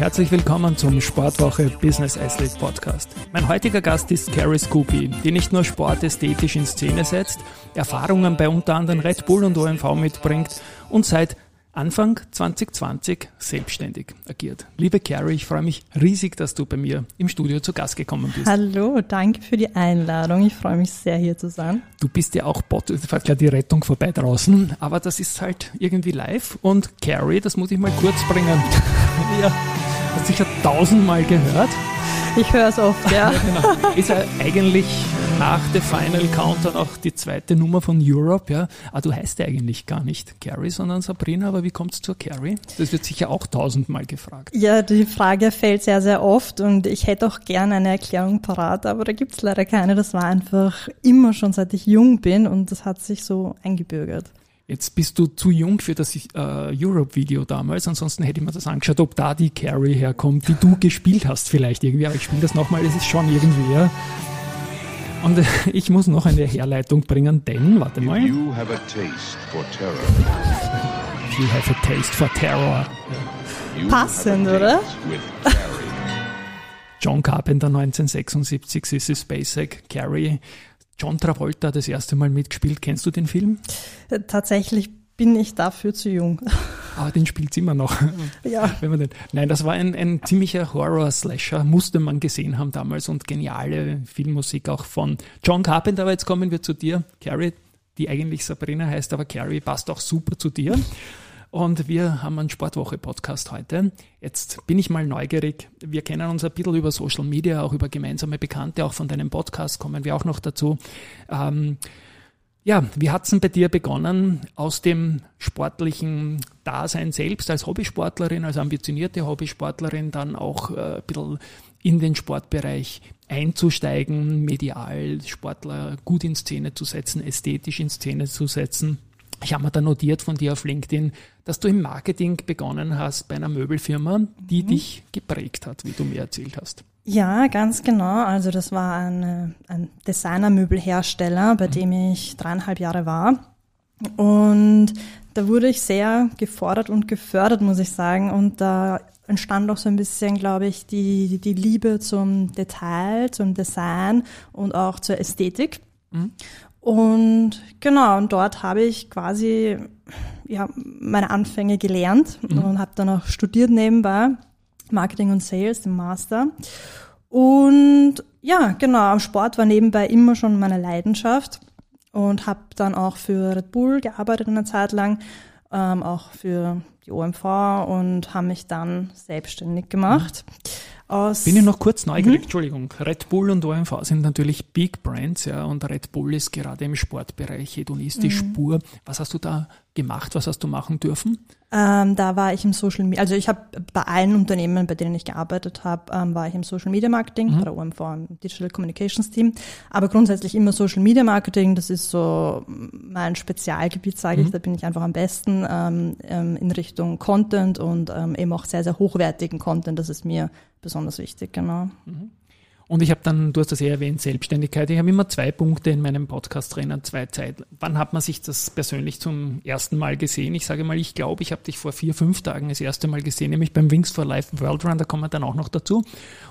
Herzlich willkommen zum Sportwoche Business Athlete Podcast. Mein heutiger Gast ist Carrie Scoopy, die nicht nur Sport ästhetisch in Szene setzt, Erfahrungen bei unter anderem Red Bull und OMV mitbringt und seit Anfang 2020 selbstständig agiert. Liebe Carrie, ich freue mich riesig, dass du bei mir im Studio zu Gast gekommen bist. Hallo, danke für die Einladung. Ich freue mich sehr, hier zu sein. Du bist ja auch Bot, fährt klar die Rettung vorbei draußen, aber das ist halt irgendwie live und Carrie, das muss ich mal kurz bringen. ja. Hast sicher tausendmal gehört. Ich höre es oft, ja. ja genau. Ist ja eigentlich nach The Final Countdown auch die zweite Nummer von Europe, ja. Ah, du heißt ja eigentlich gar nicht Carrie, sondern Sabrina, aber wie kommt es zur Carrie? Das wird sicher auch tausendmal gefragt. Ja, die Frage fällt sehr, sehr oft und ich hätte auch gerne eine Erklärung parat, aber da gibt es leider keine. Das war einfach immer schon seit ich jung bin und das hat sich so eingebürgert. Jetzt bist du zu jung für das äh, Europe-Video damals, ansonsten hätte ich mir das angeschaut, ob da die Carrie herkommt, die du gespielt hast vielleicht irgendwie, aber ich spiele das nochmal, es ist schon irgendwie, ja. Und äh, ich muss noch eine Herleitung bringen, denn, warte mal. You have a taste for terror. You have a taste for terror. Passend, oder? John Carpenter 1976, Sissy Spacek, Carrie John Travolta das erste Mal mitgespielt. Kennst du den Film? Tatsächlich bin ich dafür zu jung. Aber ah, den spielt immer noch. Ja. Wenn man den, nein, das war ein, ein ziemlicher Horror-Slasher, musste man gesehen haben damals und geniale Filmmusik auch von John Carpenter. Aber jetzt kommen wir zu dir, Carrie, die eigentlich Sabrina heißt, aber Carrie passt auch super zu dir. Und wir haben einen Sportwoche-Podcast heute. Jetzt bin ich mal neugierig. Wir kennen uns ein bisschen über Social Media, auch über gemeinsame Bekannte, auch von deinem Podcast kommen wir auch noch dazu. Ähm, ja, wie hat's denn bei dir begonnen, aus dem sportlichen Dasein selbst als Hobbysportlerin, als ambitionierte Hobbysportlerin, dann auch äh, ein bisschen in den Sportbereich einzusteigen, medial Sportler gut in Szene zu setzen, ästhetisch in Szene zu setzen? Ich habe mir da notiert von dir auf LinkedIn, dass du im Marketing begonnen hast bei einer Möbelfirma, die mhm. dich geprägt hat, wie du mir erzählt hast. Ja, ganz genau. Also das war ein, ein Designermöbelhersteller, bei mhm. dem ich dreieinhalb Jahre war. Und da wurde ich sehr gefordert und gefördert, muss ich sagen. Und da entstand auch so ein bisschen, glaube ich, die, die Liebe zum Detail, zum Design und auch zur Ästhetik. Mhm. Und genau, und dort habe ich quasi ja, meine Anfänge gelernt mhm. und habe dann auch studiert nebenbei Marketing und Sales im Master. Und ja, genau, am Sport war nebenbei immer schon meine Leidenschaft und habe dann auch für Red Bull gearbeitet eine Zeit lang, ähm, auch für die OMV und habe mich dann selbstständig gemacht. Mhm aus. Bin ich noch kurz neugierig, mhm. Entschuldigung. Red Bull und OMV sind natürlich Big Brands, ja, und Red Bull ist gerade im Sportbereich hedonistisch mhm. pur. Was hast du da gemacht? Was hast du machen dürfen? Ähm, da war ich im Social Media, also ich habe bei allen Unternehmen, bei denen ich gearbeitet habe, ähm, war ich im Social Media Marketing, mhm. bei der OMV im Digital Communications Team. Aber grundsätzlich immer Social Media Marketing, das ist so mein Spezialgebiet, sage ich. Mhm. Da bin ich einfach am besten ähm, ähm, in Richtung Content und ähm, eben auch sehr, sehr hochwertigen Content. Das ist mir besonders wichtig, genau. Mhm. Und ich habe dann, du hast das ja erwähnt, Selbstständigkeit. Ich habe immer zwei Punkte in meinem Podcast drinnen, zwei Zeit. Wann hat man sich das persönlich zum ersten Mal gesehen? Ich sage mal, ich glaube, ich habe dich vor vier, fünf Tagen das erste Mal gesehen, nämlich beim Wings for Life World Run, da kommen wir dann auch noch dazu.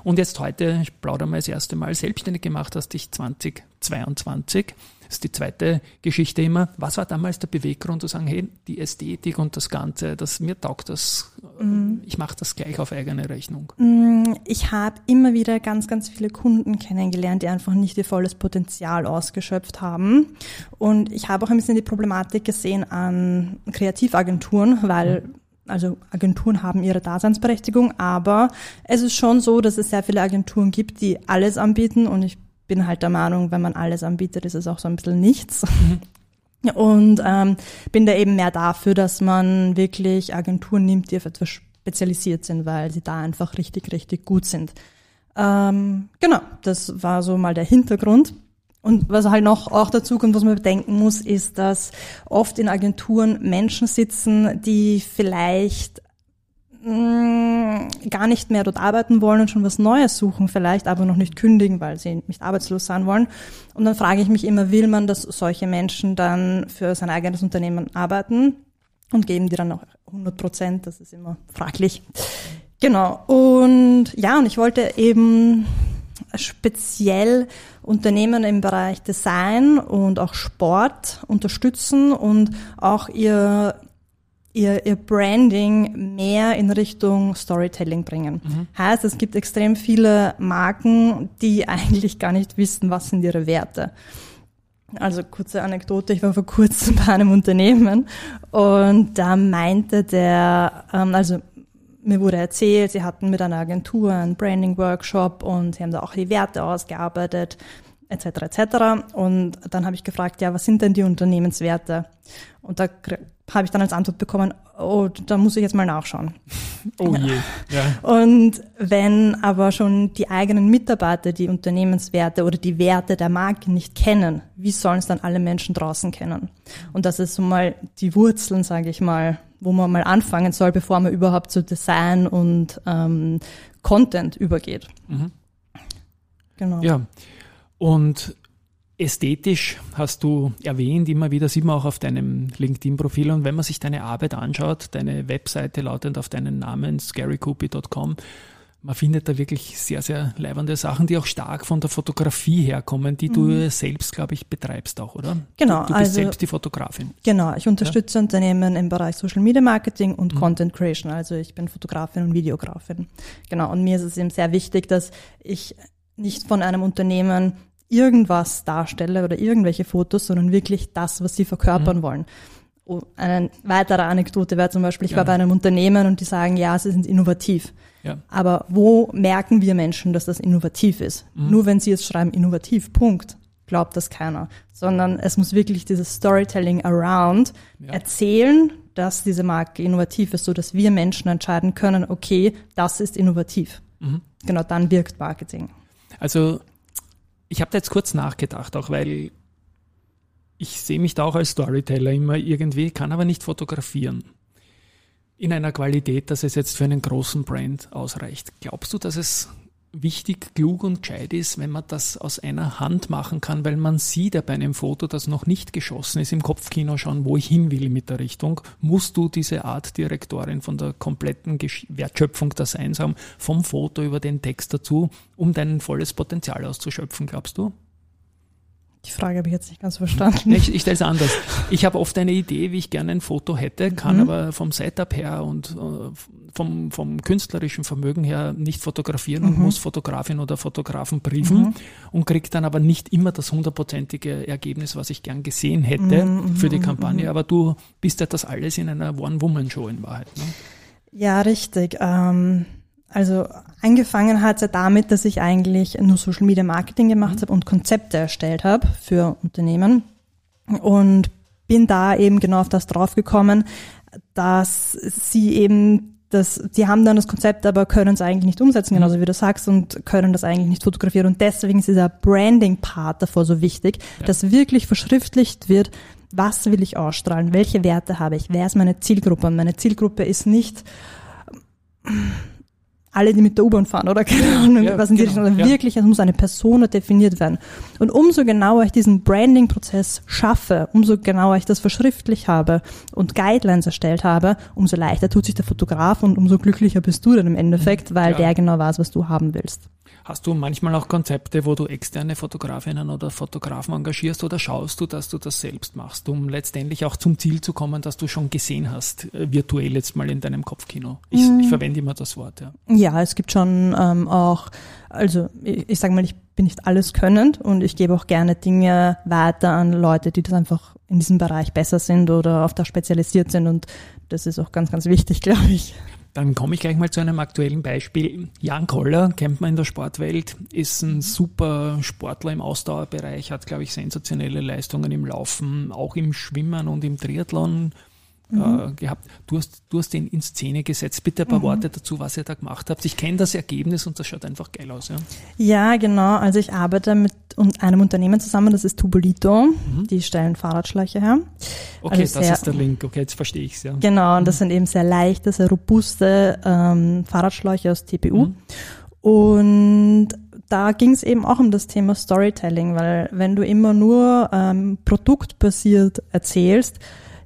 Und jetzt heute, ich plaudere mal das erste Mal, selbstständig gemacht hast dich 2022. Das ist die zweite Geschichte immer. Was war damals der Beweggrund zu sagen, hey, die Ästhetik und das Ganze, das mir taugt das, mhm. ich mache das gleich auf eigene Rechnung? Mm, ich habe immer wieder ganz, ganz viele Kunden kennengelernt, die einfach nicht ihr volles Potenzial ausgeschöpft haben. Und ich habe auch ein bisschen die Problematik gesehen an Kreativagenturen, weil mhm. Also Agenturen haben ihre Daseinsberechtigung, aber es ist schon so, dass es sehr viele Agenturen gibt, die alles anbieten und ich bin halt der Meinung, wenn man alles anbietet, ist es auch so ein bisschen nichts. Mhm. Und ähm, bin da eben mehr dafür, dass man wirklich Agenturen nimmt, die auf etwas spezialisiert sind, weil sie da einfach richtig, richtig gut sind. Ähm, genau, das war so mal der Hintergrund. Und was halt noch auch dazu kommt, was man bedenken muss, ist, dass oft in Agenturen Menschen sitzen, die vielleicht mh, gar nicht mehr dort arbeiten wollen und schon was Neues suchen, vielleicht aber noch nicht kündigen, weil sie nicht arbeitslos sein wollen. Und dann frage ich mich immer, will man, dass solche Menschen dann für sein eigenes Unternehmen arbeiten und geben die dann auch 100 Prozent? Das ist immer fraglich. Genau. Und ja, und ich wollte eben speziell Unternehmen im Bereich Design und auch Sport unterstützen und auch ihr ihr, ihr Branding mehr in Richtung Storytelling bringen. Mhm. Heißt, es gibt extrem viele Marken, die eigentlich gar nicht wissen, was sind ihre Werte. Also kurze Anekdote, ich war vor kurzem bei einem Unternehmen und da meinte der, ähm, also mir wurde erzählt, sie hatten mit einer Agentur einen Branding-Workshop und sie haben da auch die Werte ausgearbeitet, etc. etc. Und dann habe ich gefragt, ja, was sind denn die Unternehmenswerte? Und da habe ich dann als Antwort bekommen, oh, da muss ich jetzt mal nachschauen. Oh je. Ja. Und wenn aber schon die eigenen Mitarbeiter die Unternehmenswerte oder die Werte der Marke nicht kennen, wie sollen es dann alle Menschen draußen kennen? Und das ist so mal die Wurzeln, sage ich mal, wo man mal anfangen soll, bevor man überhaupt zu Design und ähm, Content übergeht. Mhm. Genau. Ja. Und ästhetisch hast du erwähnt, immer wieder sieht man auch auf deinem LinkedIn-Profil und wenn man sich deine Arbeit anschaut, deine Webseite lautet auf deinen Namen scarycoopy.com, man findet da wirklich sehr, sehr leibende Sachen, die auch stark von der Fotografie herkommen, die du mhm. selbst, glaube ich, betreibst auch, oder? Genau. Du, du bist also, selbst die Fotografin. Genau, ich unterstütze ja? Unternehmen im Bereich Social Media Marketing und mhm. Content Creation. Also ich bin Fotografin und Videografin. Genau, und mir ist es eben sehr wichtig, dass ich nicht von einem Unternehmen irgendwas darstelle oder irgendwelche Fotos, sondern wirklich das, was sie verkörpern mhm. wollen. Oh, eine weitere Anekdote wäre zum Beispiel, ich ja. war bei einem Unternehmen und die sagen, ja, sie sind innovativ. Ja. Aber wo merken wir Menschen, dass das innovativ ist? Mhm. Nur wenn sie jetzt schreiben, innovativ, Punkt, glaubt das keiner. Sondern es muss wirklich dieses Storytelling around ja. erzählen, dass diese Marke innovativ ist, so dass wir Menschen entscheiden können, okay, das ist innovativ. Mhm. Genau, dann wirkt Marketing. Also ich habe da jetzt kurz nachgedacht, auch weil ich sehe mich da auch als Storyteller immer irgendwie, kann aber nicht fotografieren. In einer Qualität, dass es jetzt für einen großen Brand ausreicht. Glaubst du, dass es wichtig, klug und gescheit ist, wenn man das aus einer Hand machen kann, weil man sieht ja bei einem Foto, das noch nicht geschossen ist, im Kopfkino schauen, wo ich hin will mit der Richtung, musst du diese Art Direktorin von der kompletten Wertschöpfung des Seins haben, vom Foto über den Text dazu, um dein volles Potenzial auszuschöpfen, glaubst du? Die Frage habe ich jetzt nicht ganz verstanden. Ich, ich stelle es anders. Ich habe oft eine Idee, wie ich gerne ein Foto hätte, kann mhm. aber vom Setup her und äh, vom, vom künstlerischen Vermögen her nicht fotografieren mhm. und muss Fotografin oder Fotografen briefen mhm. und kriege dann aber nicht immer das hundertprozentige Ergebnis, was ich gern gesehen hätte mhm, für die mhm, Kampagne. Mhm. Aber du bist ja das alles in einer One-Woman-Show in Wahrheit. Ne? Ja, richtig. Ähm also angefangen hat es ja damit, dass ich eigentlich nur Social Media Marketing gemacht mhm. habe und Konzepte erstellt habe für Unternehmen und bin da eben genau auf das draufgekommen, dass sie eben das, die haben dann das Konzept, aber können es eigentlich nicht umsetzen, genauso mhm. wie du sagst, und können das eigentlich nicht fotografieren. Und deswegen ist dieser Branding-Part davor so wichtig, ja. dass wirklich verschriftlicht wird, was will ich ausstrahlen, welche Werte habe ich, wer ist meine Zielgruppe. Und meine Zielgruppe ist nicht alle, die mit der U-Bahn fahren oder keine Ahnung, ja, was in genau, Richtung. Ja. Wirklich, es muss eine Persona definiert werden. Und umso genauer ich diesen Branding-Prozess schaffe, umso genauer ich das verschriftlich habe und Guidelines erstellt habe, umso leichter tut sich der Fotograf und umso glücklicher bist du dann im Endeffekt, mhm. weil ja. der genau weiß, was du haben willst. Hast du manchmal auch Konzepte, wo du externe Fotografinnen oder Fotografen engagierst oder schaust du, dass du das selbst machst, um letztendlich auch zum Ziel zu kommen, das du schon gesehen hast, äh, virtuell jetzt mal in deinem Kopfkino? Ich, mm. ich verwende immer das Wort, ja. Ja, es gibt schon ähm, auch, also ich, ich sage mal, ich bin nicht alles könnend und ich gebe auch gerne Dinge weiter an Leute, die das einfach in diesem Bereich besser sind oder auf das spezialisiert sind und das ist auch ganz, ganz wichtig, glaube ich. Dann komme ich gleich mal zu einem aktuellen Beispiel. Jan Koller, kennt man in der Sportwelt, ist ein super Sportler im Ausdauerbereich, hat, glaube ich, sensationelle Leistungen im Laufen, auch im Schwimmen und im Triathlon mhm. äh, gehabt. Du hast, du hast den in Szene gesetzt. Bitte ein paar mhm. Worte dazu, was ihr da gemacht habt. Ich kenne das Ergebnis und das schaut einfach geil aus. Ja, ja genau. Also ich arbeite mit einem Unternehmen zusammen, das ist Tubolito. Mhm. Die stellen Fahrradschläuche her. Okay, also das ist der Link. Okay, jetzt verstehe ich es. Ja. Genau, und das mhm. sind eben sehr leichte, sehr robuste ähm, Fahrradschläuche aus TPU. Mhm. Und da ging es eben auch um das Thema Storytelling, weil wenn du immer nur ähm, produktbasiert erzählst,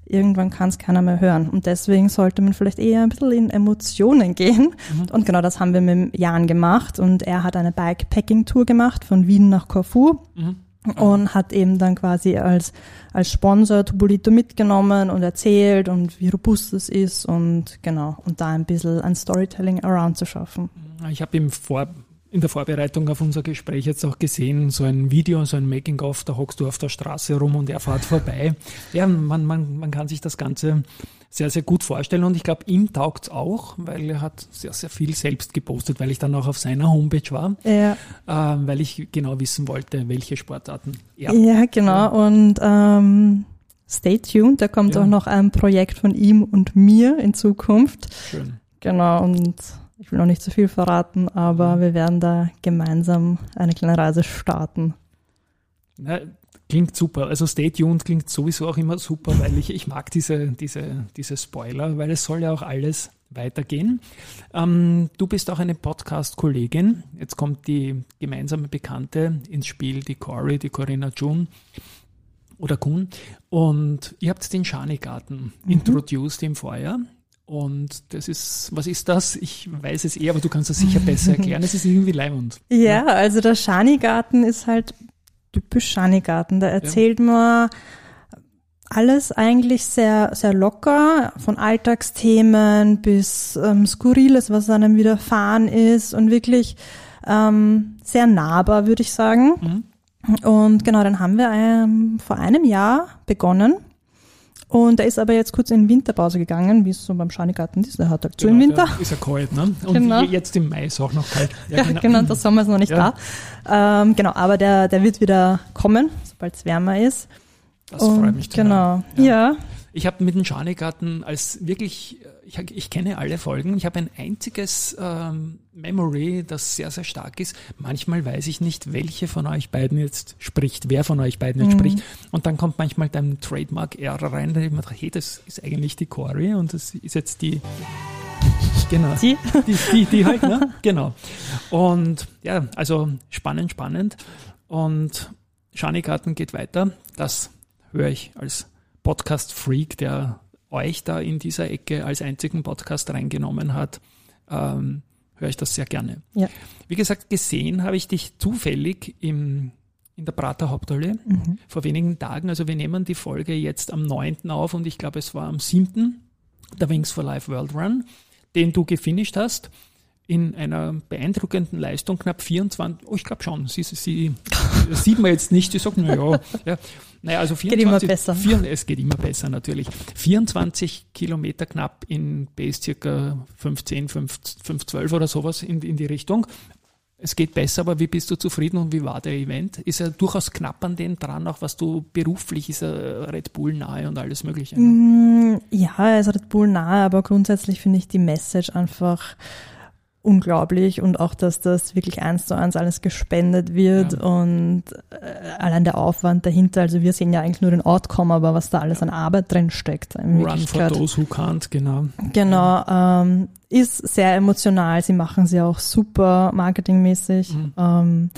irgendwann kann es keiner mehr hören. Und deswegen sollte man vielleicht eher ein bisschen in Emotionen gehen. Mhm. Und genau das haben wir mit Jan gemacht. Und er hat eine Bikepacking-Tour gemacht von Wien nach Corfu. Mhm. Und hat eben dann quasi als, als Sponsor Tubolito mitgenommen und erzählt und wie robust es ist und genau, und da ein bisschen ein Storytelling around zu schaffen. Ich habe im Vor in der Vorbereitung auf unser Gespräch jetzt auch gesehen, so ein Video, so ein Making-of, da hockst du auf der Straße rum und er fährt vorbei. Ja, man, man, man kann sich das Ganze sehr, sehr gut vorstellen und ich glaube, ihm taugt es auch, weil er hat sehr, sehr viel selbst gepostet, weil ich dann auch auf seiner Homepage war, ja. äh, weil ich genau wissen wollte, welche Sportarten er Ja, genau und ähm, stay tuned, da kommt ja. auch noch ein Projekt von ihm und mir in Zukunft. Schön. Genau und ich will noch nicht zu viel verraten, aber mhm. wir werden da gemeinsam eine kleine Reise starten. Na, klingt super. Also Stay Tuned klingt sowieso auch immer super, weil ich, ich mag diese, diese, diese Spoiler, weil es soll ja auch alles weitergehen. Ähm, du bist auch eine Podcast-Kollegin. Jetzt kommt die gemeinsame Bekannte ins Spiel, die Cory, die Corinna June oder Kuhn. Und ihr habt den Schanigarten mhm. introduced im Vorjahr. Und das ist, was ist das? Ich weiß es eh, aber du kannst es sicher besser erklären. Es ist irgendwie Leimund. Ja, ja, also der Schanigarten ist halt typisch Schanigarten. Da erzählt ja. man alles eigentlich sehr, sehr locker, von Alltagsthemen bis ähm, Skurriles, was einem widerfahren ist und wirklich ähm, sehr nahbar, würde ich sagen. Mhm. Und genau, dann haben wir ähm, vor einem Jahr begonnen und er ist aber jetzt kurz in Winterpause gegangen, wie es so beim Schanigarten ist. Er hat halt genau, zu im Winter. Ist ja kalt, ne? Und genau. jetzt im Mai ist auch noch kalt. Ja, genau. genau, der Sommer ist noch nicht ja. da. Ähm, genau, aber der, der wird wieder kommen, sobald es wärmer ist. Das Und, freut mich Genau, ja. ja. Ich habe mit dem Schanigarten als wirklich, ich, ich kenne alle Folgen, ich habe ein einziges ähm, Memory, das sehr, sehr stark ist. Manchmal weiß ich nicht, welche von euch beiden jetzt spricht, wer von euch beiden jetzt mhm. spricht. Und dann kommt manchmal dein Trademark-R rein, da ich mir gedacht, hey, das ist eigentlich die Cory und das ist jetzt die Genau. Die? Die, die, die halt, ne? Genau. Und ja, also spannend, spannend. Und Schanigarten geht weiter. Das höre ich als Podcast-Freak, der euch da in dieser Ecke als einzigen Podcast reingenommen hat, ähm, höre ich das sehr gerne. Ja. Wie gesagt, gesehen habe ich dich zufällig im, in der Prater Haupthalle mhm. vor wenigen Tagen. Also wir nehmen die Folge jetzt am 9. auf und ich glaube, es war am 7. der Wings for Life World Run, den du gefinisht hast in einer beeindruckenden Leistung, knapp 24, oh, ich glaube schon, sie, sie, sie sieht man jetzt nicht, ich sage, naja, ja, naja, also 24, geht immer besser. 4, es geht immer besser natürlich. 24 Kilometer knapp in Base circa 15, 5, 5 12 oder sowas in, in die Richtung. Es geht besser, aber wie bist du zufrieden und wie war der Event? Ist er durchaus knapp an dem dran, auch was du beruflich, ist er Red Bull nahe und alles Mögliche? Mm, ja, er ist Red Bull nahe, aber grundsätzlich finde ich die Message einfach unglaublich und auch, dass das wirklich eins zu eins alles gespendet wird ja. und äh, allein der Aufwand dahinter, also wir sehen ja eigentlich nur den Outcome, aber was da alles an Arbeit drin steckt. Run for those who can't, genau. Genau, ähm, ist sehr emotional, sie machen sie auch super marketingmäßig. Mhm. Ähm,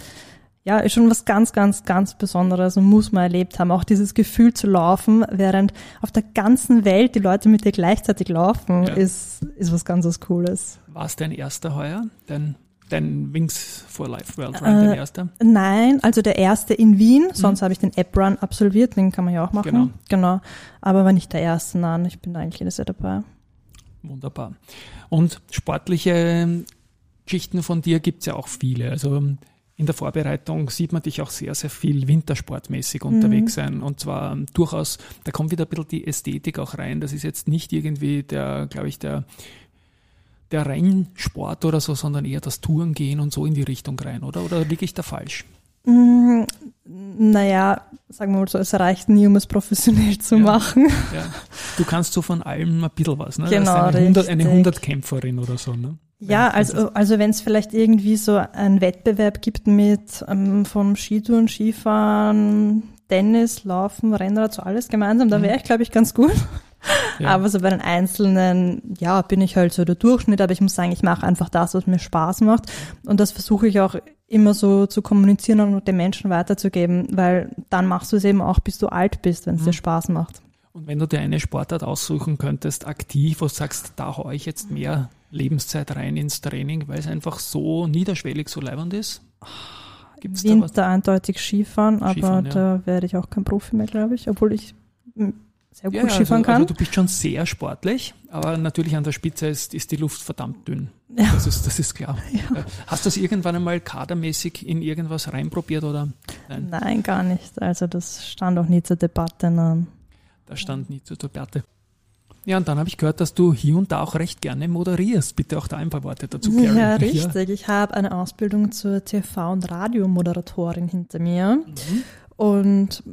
ja, ist schon was ganz, ganz, ganz Besonderes und muss man erlebt haben. Auch dieses Gefühl zu laufen, während auf der ganzen Welt die Leute mit dir gleichzeitig laufen, ja. ist, ist was ganz was Cooles. War es dein erster heuer? Dein, dein Wings for Life World Run, äh, dein erster? Nein, also der erste in Wien. Mhm. Sonst mhm. habe ich den App Run absolviert, den kann man ja auch machen. Genau. genau. Aber war nicht der erste, nein. Ich bin da eigentlich jedes Jahr dabei. Wunderbar. Und sportliche Geschichten von dir gibt's ja auch viele. Also in der Vorbereitung sieht man dich auch sehr, sehr viel wintersportmäßig unterwegs mhm. sein. Und zwar durchaus, da kommt wieder ein bisschen die Ästhetik auch rein. Das ist jetzt nicht irgendwie der, glaube ich, der, der Rennsport oder so, sondern eher das Tourengehen und so in die Richtung rein, oder? Oder liege ich da falsch? Mhm, naja, sagen wir mal so, es reicht nie, um es professionell zu ja, machen. Ja. Du kannst so von allem ein bisschen was, ne? Genau, eine, 100, eine 100-Kämpferin oder so, ne? Ja, also, also wenn es vielleicht irgendwie so einen Wettbewerb gibt mit ähm, vom Skitouren, Skifahren, Tennis, Laufen, Rennrad, so alles gemeinsam, da wäre ich, glaube ich, ganz gut. Ja. Aber so bei den Einzelnen, ja, bin ich halt so der Durchschnitt, aber ich muss sagen, ich mache einfach das, was mir Spaß macht. Und das versuche ich auch immer so zu kommunizieren und den Menschen weiterzugeben, weil dann machst du es eben auch, bis du alt bist, wenn es mhm. dir Spaß macht. Und wenn du dir eine Sportart aussuchen könntest, aktiv, wo du sagst, da haue ich jetzt mehr Lebenszeit rein ins Training, weil es einfach so niederschwellig, so leibend ist? Gibt's Winter da eindeutig Skifahren, aber Skifahren, ja. da werde ich auch kein Profi mehr, glaube ich, obwohl ich sehr gut ja, Skifahren also, kann. Also du bist schon sehr sportlich, aber natürlich an der Spitze ist, ist die Luft verdammt dünn. Ja. Das, ist, das ist klar. Ja. Äh, hast du das irgendwann einmal kadermäßig in irgendwas reinprobiert oder? Nein? Nein, gar nicht. Also das stand auch nie zur Debatte. Nein. Das stand nie zur Debatte. Ja, und dann habe ich gehört, dass du hier und da auch recht gerne moderierst. Bitte auch da ein paar Worte dazu, Karen. Ja, richtig. Ich habe eine Ausbildung zur TV- und Radiomoderatorin hinter mir. Mhm. Und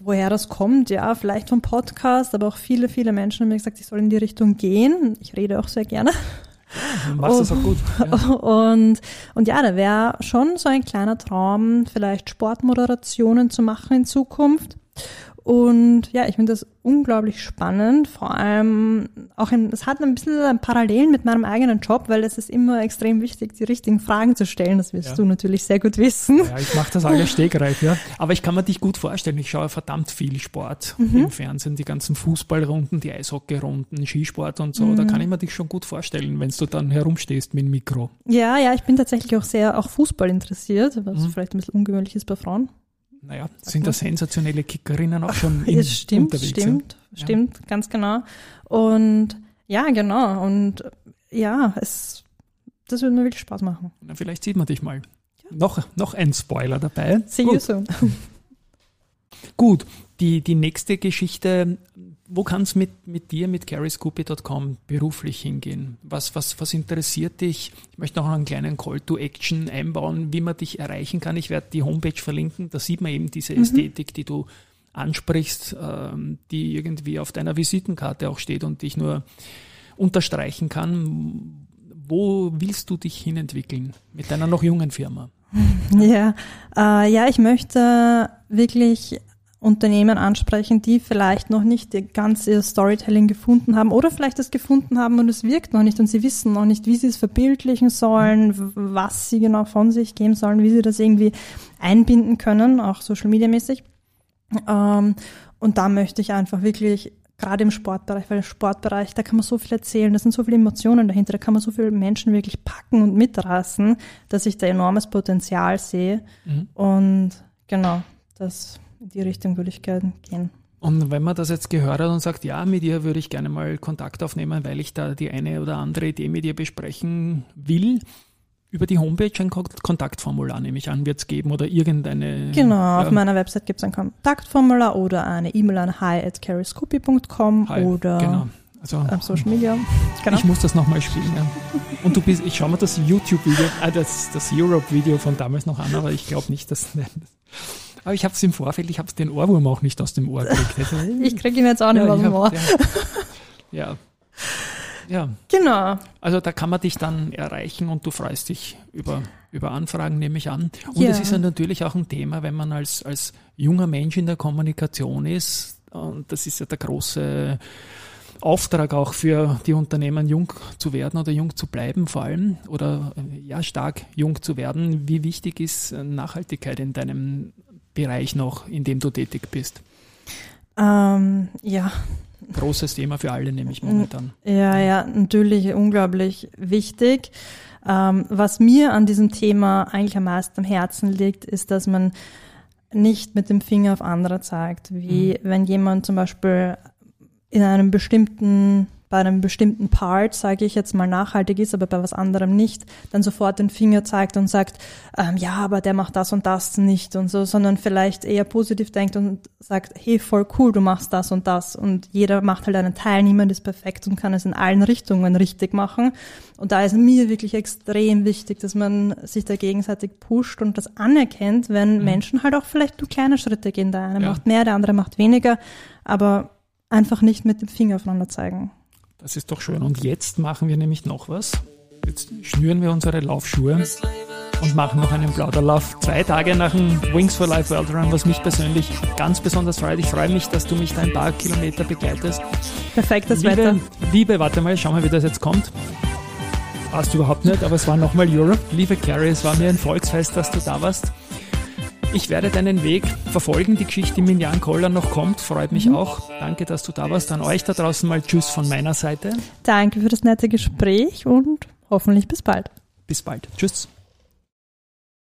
woher das kommt, ja, vielleicht vom Podcast, aber auch viele, viele Menschen haben mir gesagt, ich soll in die Richtung gehen. Ich rede auch sehr gerne. Ja, machst das auch gut. Ja. Und, und ja, da wäre schon so ein kleiner Traum, vielleicht Sportmoderationen zu machen in Zukunft. Und ja, ich finde das unglaublich spannend. Vor allem auch in, es hat ein bisschen Parallelen mit meinem eigenen Job, weil es ist immer extrem wichtig, die richtigen Fragen zu stellen. Das wirst ja. du natürlich sehr gut wissen. Ja, ich mache das alles stegreif, ja. Aber ich kann mir dich gut vorstellen. Ich schaue verdammt viel Sport mhm. im Fernsehen, die ganzen Fußballrunden, die Eishockeyrunden, Skisport und so. Mhm. Da kann ich mir dich schon gut vorstellen, wenn du dann herumstehst mit dem Mikro. Ja, ja, ich bin tatsächlich auch sehr auch Fußball interessiert, was mhm. vielleicht ein bisschen ungewöhnlich ist bei Frauen naja, sind da sensationelle Kickerinnen auch schon in, stimmt, unterwegs. Stimmt, ja. stimmt, ganz genau. Und ja, genau. Und ja, es, das würde mir wirklich Spaß machen. Na, vielleicht sieht man dich mal. Ja. Noch, noch ein Spoiler dabei. See Gut. you soon. Gut, die, die nächste Geschichte wo kann es mit, mit dir, mit carryscoopy.com beruflich hingehen? Was, was, was interessiert dich? Ich möchte noch einen kleinen Call to Action einbauen, wie man dich erreichen kann. Ich werde die Homepage verlinken. Da sieht man eben diese mhm. Ästhetik, die du ansprichst, ähm, die irgendwie auf deiner Visitenkarte auch steht und dich nur unterstreichen kann. Wo willst du dich hinentwickeln mit deiner noch jungen Firma? Ja, äh, ja, ich möchte wirklich Unternehmen ansprechen, die vielleicht noch nicht ganz ihr Storytelling gefunden haben oder vielleicht es gefunden haben und es wirkt noch nicht und sie wissen noch nicht, wie sie es verbildlichen sollen, was sie genau von sich geben sollen, wie sie das irgendwie einbinden können, auch Social Media mäßig. Ähm, und da möchte ich einfach wirklich gerade im Sportbereich, weil im Sportbereich, da kann man so viel erzählen, da sind so viele Emotionen dahinter, da kann man so viele Menschen wirklich packen und mitreißen, dass ich da enormes Potenzial sehe. Mhm. Und genau, das in die Richtung würde ich gerne gehen. Und wenn man das jetzt gehört hat und sagt, ja, mit ihr würde ich gerne mal Kontakt aufnehmen, weil ich da die eine oder andere Idee mit ihr besprechen will, über die Homepage ein Kontaktformular, nehme ich an, wird es geben oder irgendeine. Genau, ja. auf meiner Website gibt es ein Kontaktformular oder eine E-Mail an hi at carryscoopy.com oder genau. also, auf Social Media. Genau. Ich muss das nochmal spielen. Ja. Und du bist, ich schaue mir das YouTube-Video, äh, das, das Europe-Video von damals noch an, aber ich glaube nicht, dass. Aber ich habe es im Vorfeld, ich habe den Ohrwurm auch nicht aus dem Ohr gekriegt. ich kriege ihn jetzt auch nicht ja, aus dem Ohr. Ja. ja. Genau. Also da kann man dich dann erreichen und du freust dich über, über Anfragen, nehme ich an. Und es ist ja natürlich auch ein Thema, wenn man als, als junger Mensch in der Kommunikation ist. Und das ist ja der große Auftrag auch für die Unternehmen, jung zu werden oder jung zu bleiben vor allem oder ja stark jung zu werden. Wie wichtig ist Nachhaltigkeit in deinem Bereich noch, in dem du tätig bist? Ähm, ja. Großes Thema für alle, nehme ich momentan. Ja, ja, natürlich unglaublich wichtig. Ähm, was mir an diesem Thema eigentlich am meisten am Herzen liegt, ist, dass man nicht mit dem Finger auf andere zeigt. Wie mhm. wenn jemand zum Beispiel in einem bestimmten bei einem bestimmten Part, sage ich jetzt mal, nachhaltig ist, aber bei was anderem nicht, dann sofort den Finger zeigt und sagt, ähm, ja, aber der macht das und das nicht und so, sondern vielleicht eher positiv denkt und sagt, hey, voll cool, du machst das und das und jeder macht halt einen Teil, niemand ist perfekt und kann es in allen Richtungen richtig machen. Und da ist mir wirklich extrem wichtig, dass man sich da gegenseitig pusht und das anerkennt, wenn mhm. Menschen halt auch vielleicht nur kleine Schritte gehen. Der eine ja. macht mehr, der andere macht weniger, aber einfach nicht mit dem Finger aufeinander zeigen. Das ist doch schön. Und jetzt machen wir nämlich noch was. Jetzt schnüren wir unsere Laufschuhe und machen noch einen Plauderlauf. Zwei Tage nach dem Wings for Life World Run, was mich persönlich ganz besonders freut. Ich freue mich, dass du mich da ein paar Kilometer begleitest. Perfektes liebe, Wetter. Liebe, warte mal, schau mal, wie das jetzt kommt. Passt überhaupt nicht, aber es war nochmal Europe. Liebe Carrie, es war mir ein Volksfest, dass du da warst. Ich werde deinen Weg verfolgen. Die Geschichte, die mit Jan Koller noch kommt, freut mich mhm. auch. Danke, dass du da warst. An euch da draußen mal Tschüss von meiner Seite. Danke für das nette Gespräch und hoffentlich bis bald. Bis bald. Tschüss.